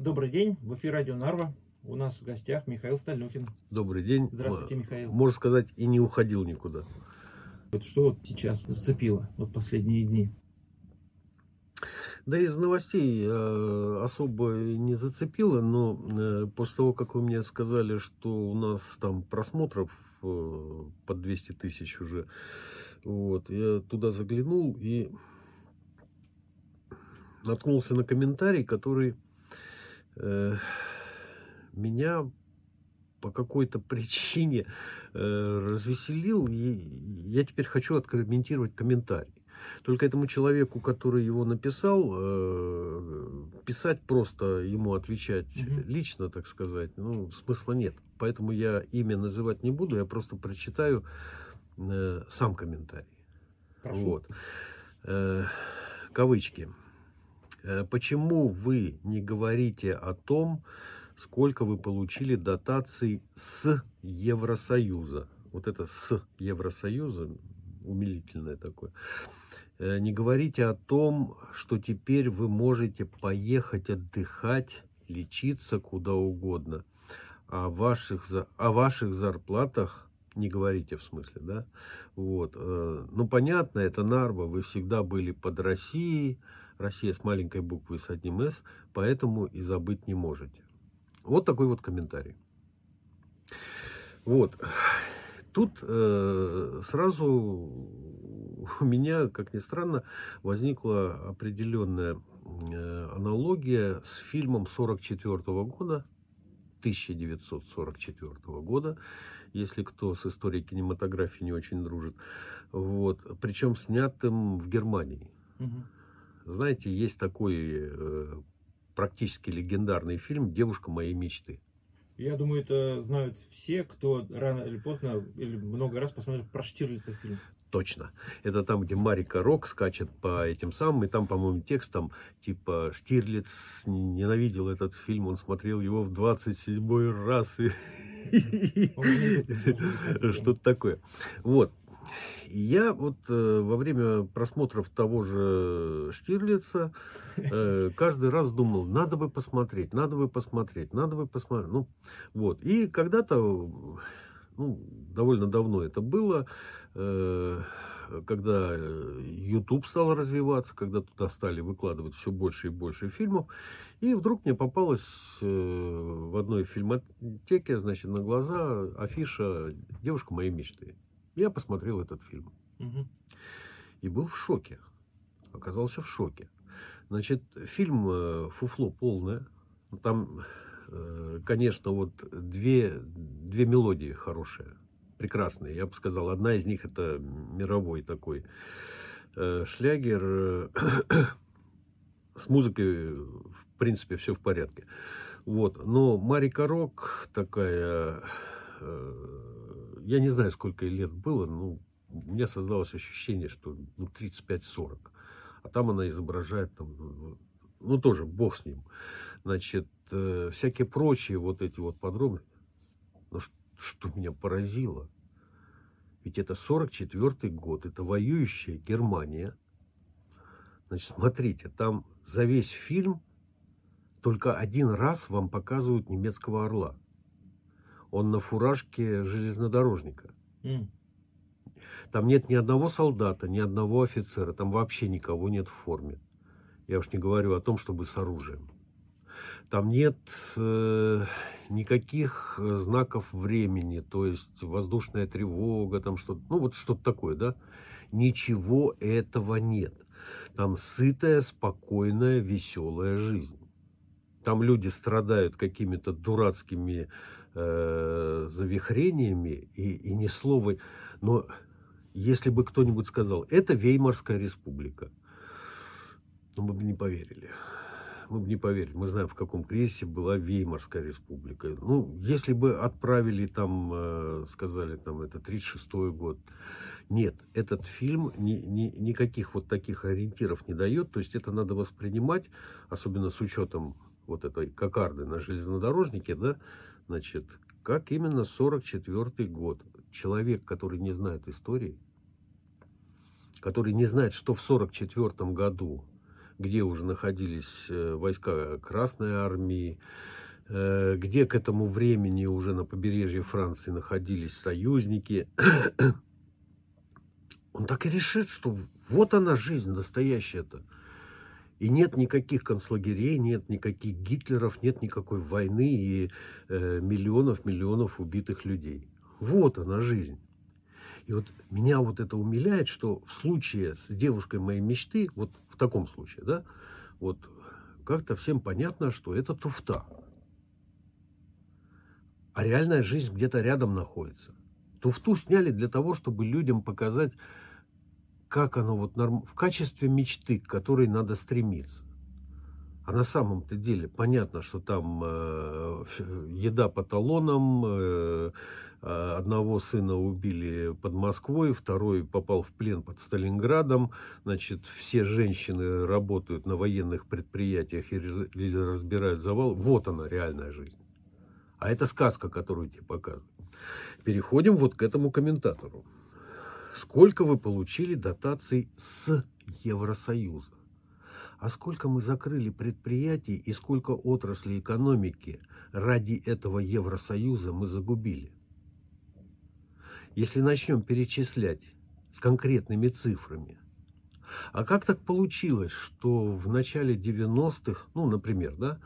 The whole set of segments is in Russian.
Добрый день, в эфире Радио Нарва. У нас в гостях Михаил Стальнюхин. Добрый день. Здравствуйте, Михаил. Можно сказать, и не уходил никуда. Вот что вот сейчас зацепило вот последние дни? Да из новостей э, особо не зацепило, но э, после того, как вы мне сказали, что у нас там просмотров э, под 200 тысяч уже, вот, я туда заглянул и наткнулся на комментарий, который меня по какой-то причине э, развеселил, и я теперь хочу откомментировать комментарий. Только этому человеку, который его написал, э, писать просто ему отвечать угу. лично, так сказать, ну, смысла нет. Поэтому я имя называть не буду, я просто прочитаю э, сам комментарий. Прошу. Вот. Э, кавычки. Э, почему вы не говорите о том, сколько вы получили дотаций с Евросоюза? Вот это с Евросоюза, умилительное такое. Э, не говорите о том, что теперь вы можете поехать отдыхать, лечиться куда угодно. О ваших, о ваших зарплатах не говорите в смысле, да? Вот. Э, ну, понятно, это Нарва, вы всегда были под Россией, Россия с маленькой буквы с одним «С», поэтому и забыть не можете. Вот такой вот комментарий. Вот. Тут э, сразу у меня, как ни странно, возникла определенная э, аналогия с фильмом 44 года, 1944 года, если кто с историей кинематографии не очень дружит. Вот. Причем снятым в Германии. Угу. Знаете, есть такой э, практически легендарный фильм «Девушка моей мечты». Я думаю, это знают все, кто рано или поздно или много раз посмотрел про Штирлица фильм. Точно. Это там, где Марика Рок скачет по этим самым, и там, по-моему, текст там, типа, Штирлиц ненавидел этот фильм, он смотрел его в 27 раз, и что-то такое. Вот. Я вот э, во время просмотров того же Штирлица э, каждый раз думал, надо бы посмотреть, надо бы посмотреть, надо бы посмотреть. Ну, вот. И когда-то, ну, довольно давно это было, э, когда YouTube стал развиваться, когда туда стали выкладывать все больше и больше фильмов, и вдруг мне попалась э, в одной фильмотеке, значит, на глаза афиша «Девушка моей мечты». Я посмотрел этот фильм. Угу. И был в шоке. Оказался в шоке. Значит, фильм э, фуфло полное. Там, э, конечно, вот две, две мелодии хорошие, прекрасные. Я бы сказал, одна из них это мировой такой э, шлягер. С музыкой, в принципе, все в порядке. Вот. Но Марика Рок такая я не знаю, сколько лет было, но у меня создалось ощущение, что ну, 35-40. А там она изображает, там, ну тоже, бог с ним. Значит, э, всякие прочие вот эти вот подробности. Но что, что меня поразило, ведь это 44-й год, это воюющая Германия. Значит, смотрите, там за весь фильм только один раз вам показывают немецкого орла он на фуражке железнодорожника. Mm. Там нет ни одного солдата, ни одного офицера, там вообще никого нет в форме. Я уж не говорю о том, чтобы с оружием. Там нет э, никаких знаков времени, то есть воздушная тревога, там что-то, ну вот что-то такое, да? Ничего этого нет. Там сытая, спокойная, веселая жизнь. Там люди страдают какими-то дурацкими э, завихрениями и, и ни слова. Но если бы кто-нибудь сказал, это Веймарская республика, ну, мы бы не поверили. Мы бы не поверили. Мы знаем, в каком кризисе была Веймарская республика. Ну, если бы отправили там, э, сказали, там, это 36-й год. Нет, этот фильм ни, ни, никаких вот таких ориентиров не дает. То есть это надо воспринимать, особенно с учетом вот этой кокарды на железнодорожнике, да, Значит, как именно 44 год человек, который не знает истории, который не знает, что в 44 году где уже находились э, войска Красной Армии, э, где к этому времени уже на побережье Франции находились союзники. Он так и решит, что вот она жизнь настоящая-то. И нет никаких концлагерей, нет никаких Гитлеров, нет никакой войны и э, миллионов, миллионов убитых людей. Вот она жизнь. И вот меня вот это умиляет, что в случае с девушкой моей мечты, вот в таком случае, да, вот как-то всем понятно, что это туфта. А реальная жизнь где-то рядом находится. Туфту сняли для того, чтобы людям показать, как оно вот норм... в качестве мечты, к которой надо стремиться. А на самом-то деле понятно, что там э, еда по талонам, э, а, одного сына убили под Москвой, второй попал в плен под Сталинградом. Значит, все женщины работают на военных предприятиях или разбирают завал. Вот она, реальная жизнь. А это сказка, которую тебе показывают. Переходим вот к этому комментатору. Сколько вы получили дотаций с Евросоюза? А сколько мы закрыли предприятий и сколько отраслей экономики ради этого Евросоюза мы загубили? если начнем перечислять с конкретными цифрами. А как так получилось, что в начале 90-х, ну, например, да,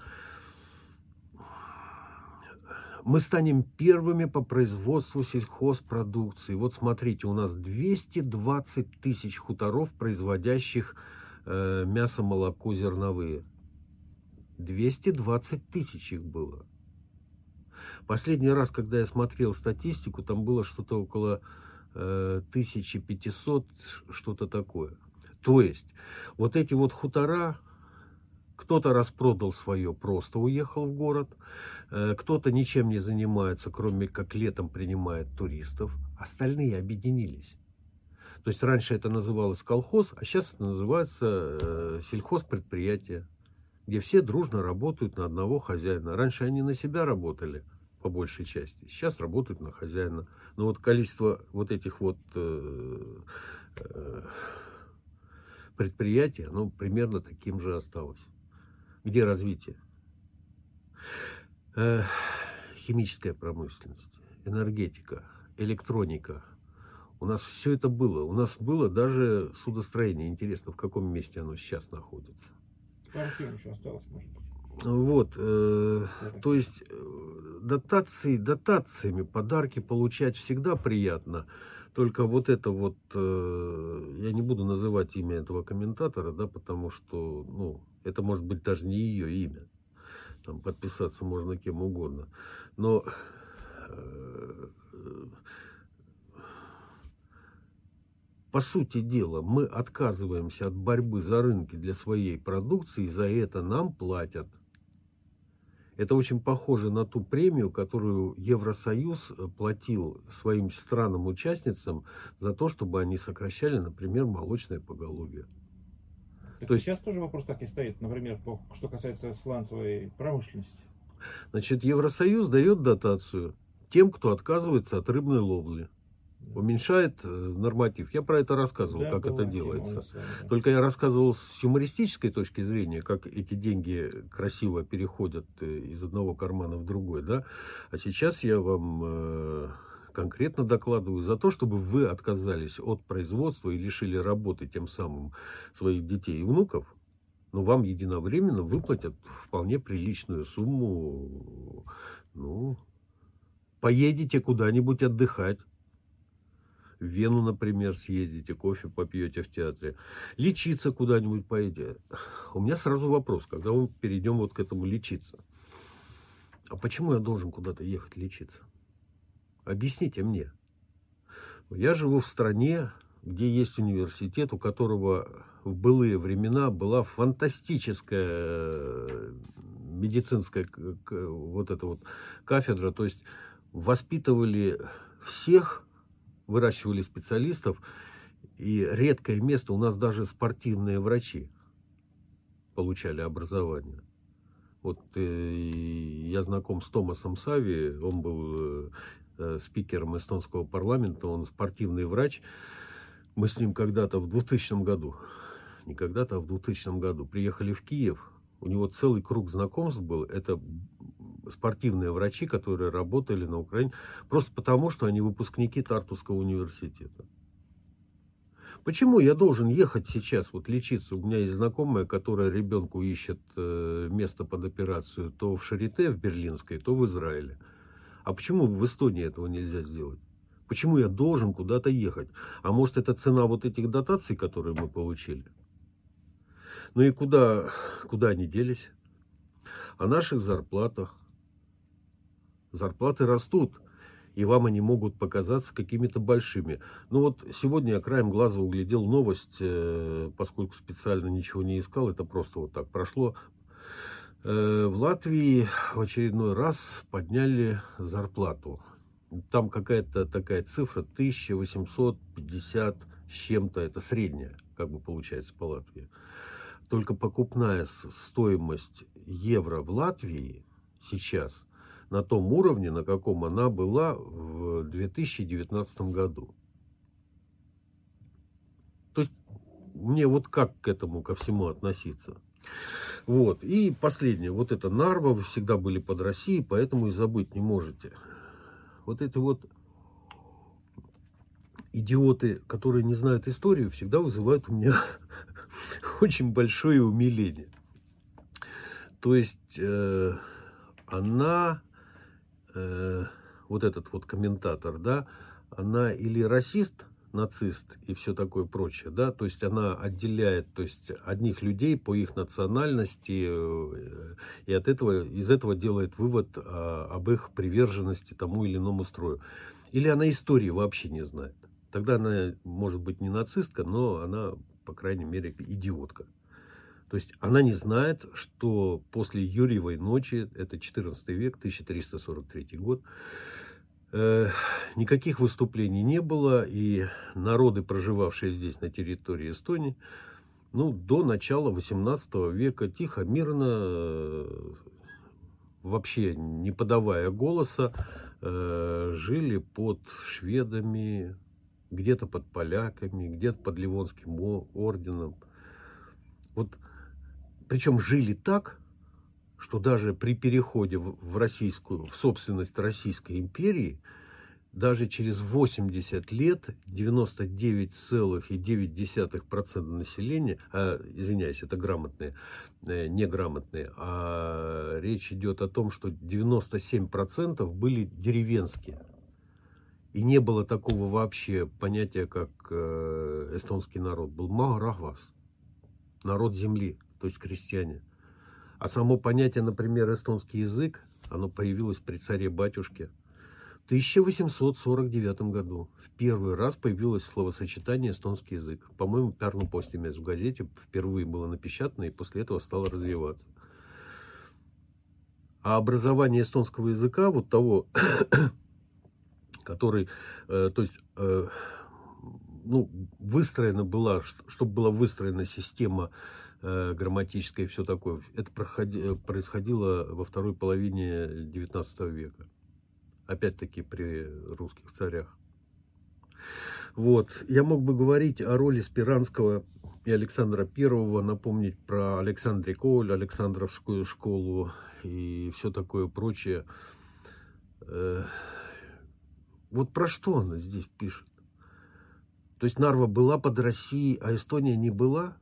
мы станем первыми по производству сельхозпродукции. Вот смотрите, у нас 220 тысяч хуторов, производящих э, мясо, молоко, зерновые. 220 тысяч их было. Последний раз, когда я смотрел статистику, там было что-то около э, 1500, что-то такое. То есть, вот эти вот хутора, кто-то распродал свое, просто уехал в город, э, кто-то ничем не занимается, кроме как летом принимает туристов, остальные объединились. То есть раньше это называлось колхоз, а сейчас это называется э, сельхозпредприятие, где все дружно работают на одного хозяина. Раньше они на себя работали, по большей части. Сейчас работают на хозяина. Но вот количество вот этих вот э, э, предприятий, оно примерно таким же осталось. Где развитие? Э, химическая промышленность, энергетика, электроника. У нас все это было. У нас было даже судостроение. Интересно, в каком месте оно сейчас находится. Архив еще осталось, может быть. Вот, э, то есть э, дотации, дотациями подарки получать всегда приятно. Только вот это вот, э, я не буду называть имя этого комментатора, да, потому что, ну, это может быть даже не ее имя. Там подписаться можно кем угодно. Но э, по сути дела, мы отказываемся от борьбы за рынки для своей продукции, и за это нам платят. Это очень похоже на ту премию, которую Евросоюз э, платил своим странам-участницам за то, чтобы они сокращали, например, молочное поголовье. Так то есть сейчас тоже вопрос так и стоит, например, по, что касается сланцевой промышленности. Значит, Евросоюз дает дотацию тем, кто отказывается от рыбной ловли уменьшает э, норматив. Я про это рассказывал, да, как это делается. Вами, Только я рассказывал с юмористической точки зрения, как эти деньги красиво переходят э, из одного кармана в другой. Да? А сейчас я вам э, конкретно докладываю за то, чтобы вы отказались от производства и лишили работы тем самым своих детей и внуков, но вам единовременно выплатят вполне приличную сумму. Ну, поедете куда-нибудь отдыхать в Вену, например, съездите, кофе попьете в театре, лечиться куда-нибудь поедете. У меня сразу вопрос, когда мы перейдем вот к этому лечиться. А почему я должен куда-то ехать лечиться? Объясните мне. Я живу в стране, где есть университет, у которого в былые времена была фантастическая э, медицинская вот эта вот кафедра, то есть воспитывали всех выращивали специалистов, и редкое место, у нас даже спортивные врачи получали образование. Вот э, я знаком с Томасом Сави, он был э, э, спикером эстонского парламента, он спортивный врач. Мы с ним когда-то в 2000 году, не когда-то, а в 2000 году, приехали в Киев, у него целый круг знакомств был, это спортивные врачи, которые работали на Украине, просто потому, что они выпускники Тартусского университета. Почему я должен ехать сейчас вот лечиться? У меня есть знакомая, которая ребенку ищет э, место под операцию то в Шарите, в Берлинской, то в Израиле. А почему в Эстонии этого нельзя сделать? Почему я должен куда-то ехать? А может это цена вот этих дотаций, которые мы получили? Ну и куда, куда они делись? О наших зарплатах. Зарплаты растут и вам они могут показаться какими-то большими. Ну вот сегодня я краем глаза углядел новость, э, поскольку специально ничего не искал, это просто вот так прошло. Э, в Латвии в очередной раз подняли зарплату. Там какая-то такая цифра 1850 с чем-то, это средняя, как бы получается по Латвии. Только покупная стоимость евро в Латвии сейчас – на том уровне, на каком она была в 2019 году. То есть мне вот как к этому, ко всему относиться. Вот. И последнее. Вот это Нарва, вы всегда были под Россией, поэтому и забыть не можете. Вот эти вот идиоты, которые не знают историю, всегда вызывают у меня очень большое умиление. То есть э, она э, вот этот вот комментатор, да, она или расист, нацист и все такое прочее, да, то есть она отделяет, то есть одних людей по их национальности э, и от этого, из этого делает вывод а, об их приверженности тому или иному строю. Или она истории вообще не знает. Тогда она может быть не нацистка, но она, по крайней мере, идиотка. То есть она не знает, что после Юрьевой ночи, это 14 век, 1343 год, э, никаких выступлений не было, и народы, проживавшие здесь на территории Эстонии, ну, до начала 18 века тихо, мирно, э, вообще не подавая голоса, э, жили под шведами, где-то под поляками, где-то под Ливонским орденом. Вот причем жили так, что даже при переходе в российскую, в собственность Российской империи, даже через 80 лет 99,9% населения, а, извиняюсь, это грамотные, э, неграмотные, а речь идет о том, что 97% были деревенские. И не было такого вообще понятия, как э, эстонский народ. Был Маграхвас, народ земли то есть крестьяне. А само понятие, например, эстонский язык, оно появилось при царе-батюшке в 1849 году. В первый раз появилось словосочетание эстонский язык. По-моему, Пярну Постимес в газете впервые было напечатано и после этого стало развиваться. А образование эстонского языка, вот того, который, э, то есть, э, ну, выстроена была, чтобы была выстроена система грамматическое и все такое. Это проходи, происходило во второй половине XIX века. Опять-таки при русских царях. Вот. Я мог бы говорить о роли Спиранского и Александра Первого, напомнить про Александре Коль, Александровскую школу и все такое прочее. Э, вот про что она здесь пишет? То есть Нарва была под Россией, а Эстония не была?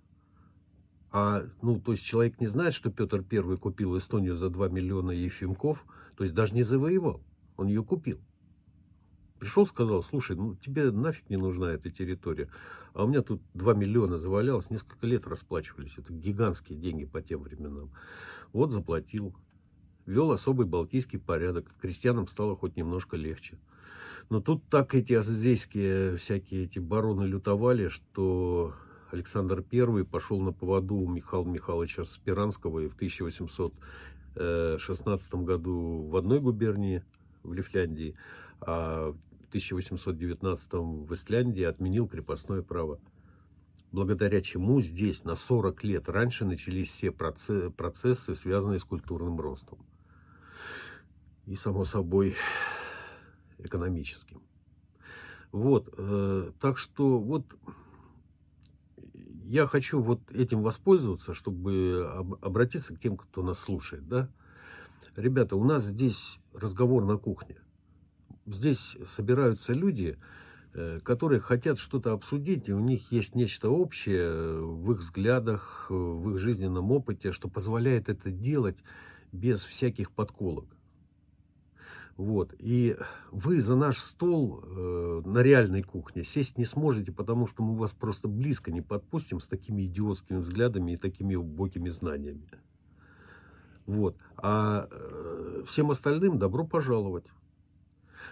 А, ну, то есть человек не знает, что Петр Первый купил Эстонию за 2 миллиона ефимков, то есть даже не завоевал, он ее купил. Пришел, сказал, слушай, ну тебе нафиг не нужна эта территория, а у меня тут 2 миллиона завалялось, несколько лет расплачивались, это гигантские деньги по тем временам. Вот заплатил, вел особый балтийский порядок, крестьянам стало хоть немножко легче. Но тут так эти азейские всякие эти бароны лютовали, что Александр I пошел на поводу у Михаила Михайловича Спиранского и в 1816 году в одной губернии, в Лифляндии, а в 1819 в Исляндии отменил крепостное право. Благодаря чему здесь на 40 лет раньше начались все процессы, связанные с культурным ростом. И, само собой, экономическим. Вот, э, так что вот я хочу вот этим воспользоваться, чтобы обратиться к тем, кто нас слушает, да. Ребята, у нас здесь разговор на кухне. Здесь собираются люди, э, которые хотят что-то обсудить, и у них есть нечто общее в их взглядах, в их жизненном опыте, что позволяет это делать без всяких подколок. Вот. И вы за наш стол э, на реальной кухне сесть не сможете, потому что мы вас просто близко не подпустим с такими идиотскими взглядами и такими убогими знаниями. Вот. А э, всем остальным добро пожаловать.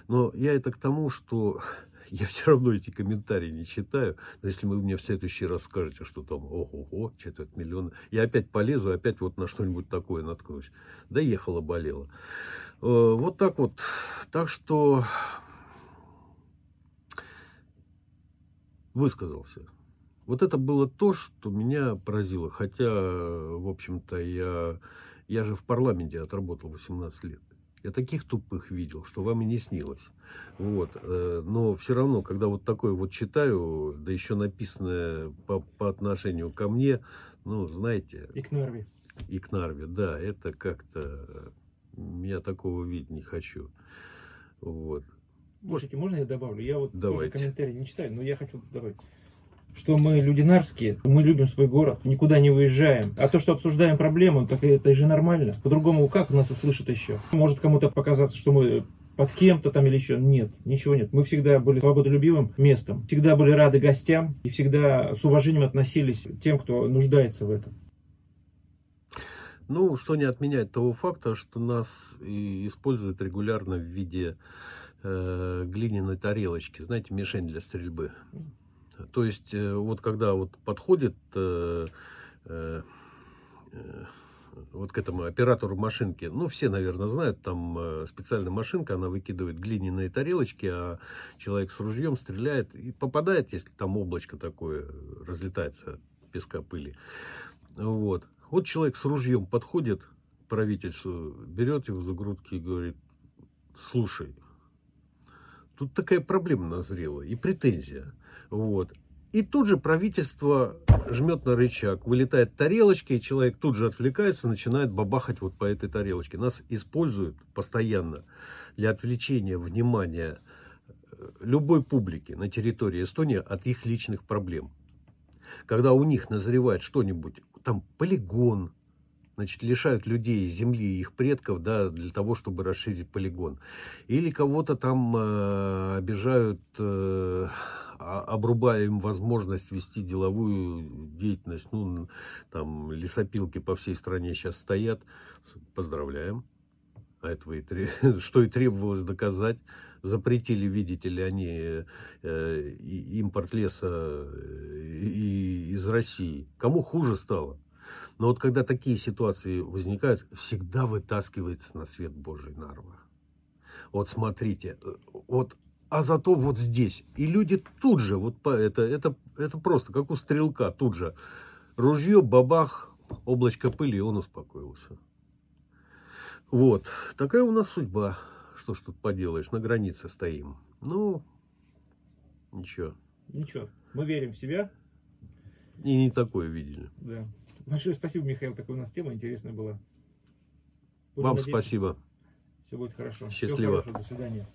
Но я это к тому, что я все равно эти комментарии не читаю. Но если вы мне в следующий раз скажете, что там ого-го, четверть миллиона, я опять полезу, опять вот на что-нибудь такое наткнусь. Доехала, болела. Э, вот так вот. Так что высказался. Вот это было то, что меня поразило. Хотя, в общем-то, я, я же в парламенте отработал 18 лет. Я таких тупых видел, что вам и не снилось. Вот. Э, но все равно, когда вот такое вот читаю, да еще написанное по, по отношению ко мне, ну, знаете... И к Нарве. И к Нарве, да, это как-то я такого видеть не хочу. Вот. Слушайте, можно я добавлю? Я вот Давайте. тоже комментарий не читаю, но я хочу добавить что мы люди нарвские, мы любим свой город, никуда не выезжаем. А то, что обсуждаем проблему, так это же нормально. По-другому как нас услышат еще? Может кому-то показаться, что мы под кем-то там или еще. Нет, ничего нет. Мы всегда были свободолюбивым местом, всегда были рады гостям и всегда с уважением относились к тем, кто нуждается в этом. Ну, что не отменяет того факта, что нас используют регулярно в виде э, глиняной тарелочки, знаете, мишень для стрельбы. То есть, э, вот когда вот подходит э, э, э, вот к этому оператору машинки, ну, все, наверное, знают, там э, специальная машинка, она выкидывает глиняные тарелочки, а человек с ружьем стреляет и попадает, если там облачко такое разлетается, песка, пыли. Вот. Вот человек с ружьем подходит к правительству, берет его за грудки и говорит, слушай, тут такая проблема назрела и претензия. Вот. И тут же правительство жмет на рычаг, вылетает тарелочка, и человек тут же отвлекается, начинает бабахать вот по этой тарелочке. Нас используют постоянно для отвлечения внимания э, любой публики на территории Эстонии от их личных проблем. Когда у них назревает что-нибудь там полигон, значит, лишают людей земли их предков, да, для того, чтобы расширить полигон. Или кого-то там э, обижают, э, обрубая им возможность вести деловую деятельность. Ну, там лесопилки по всей стране сейчас стоят. Поздравляем. А этого и что и требовалось доказать. Запретили, видите ли, они э, импорт леса э, из России. Кому хуже стало? Но вот когда такие ситуации возникают, всегда вытаскивается на свет Божий нарва. Вот смотрите, вот, а зато вот здесь. И люди тут же, вот по, это, это, это просто как у стрелка, тут же. Ружье, бабах, облачко пыли, и он успокоился. Вот, такая у нас судьба. Что ж тут поделаешь, на границе стоим. Ну, ничего. Ничего, мы верим в себя. И не такое видели. Да. Большое спасибо, Михаил. Такая у нас тема интересная была. Будем Вам надеяться, спасибо. Все будет хорошо. Счастливо. Всего хорошего. До свидания.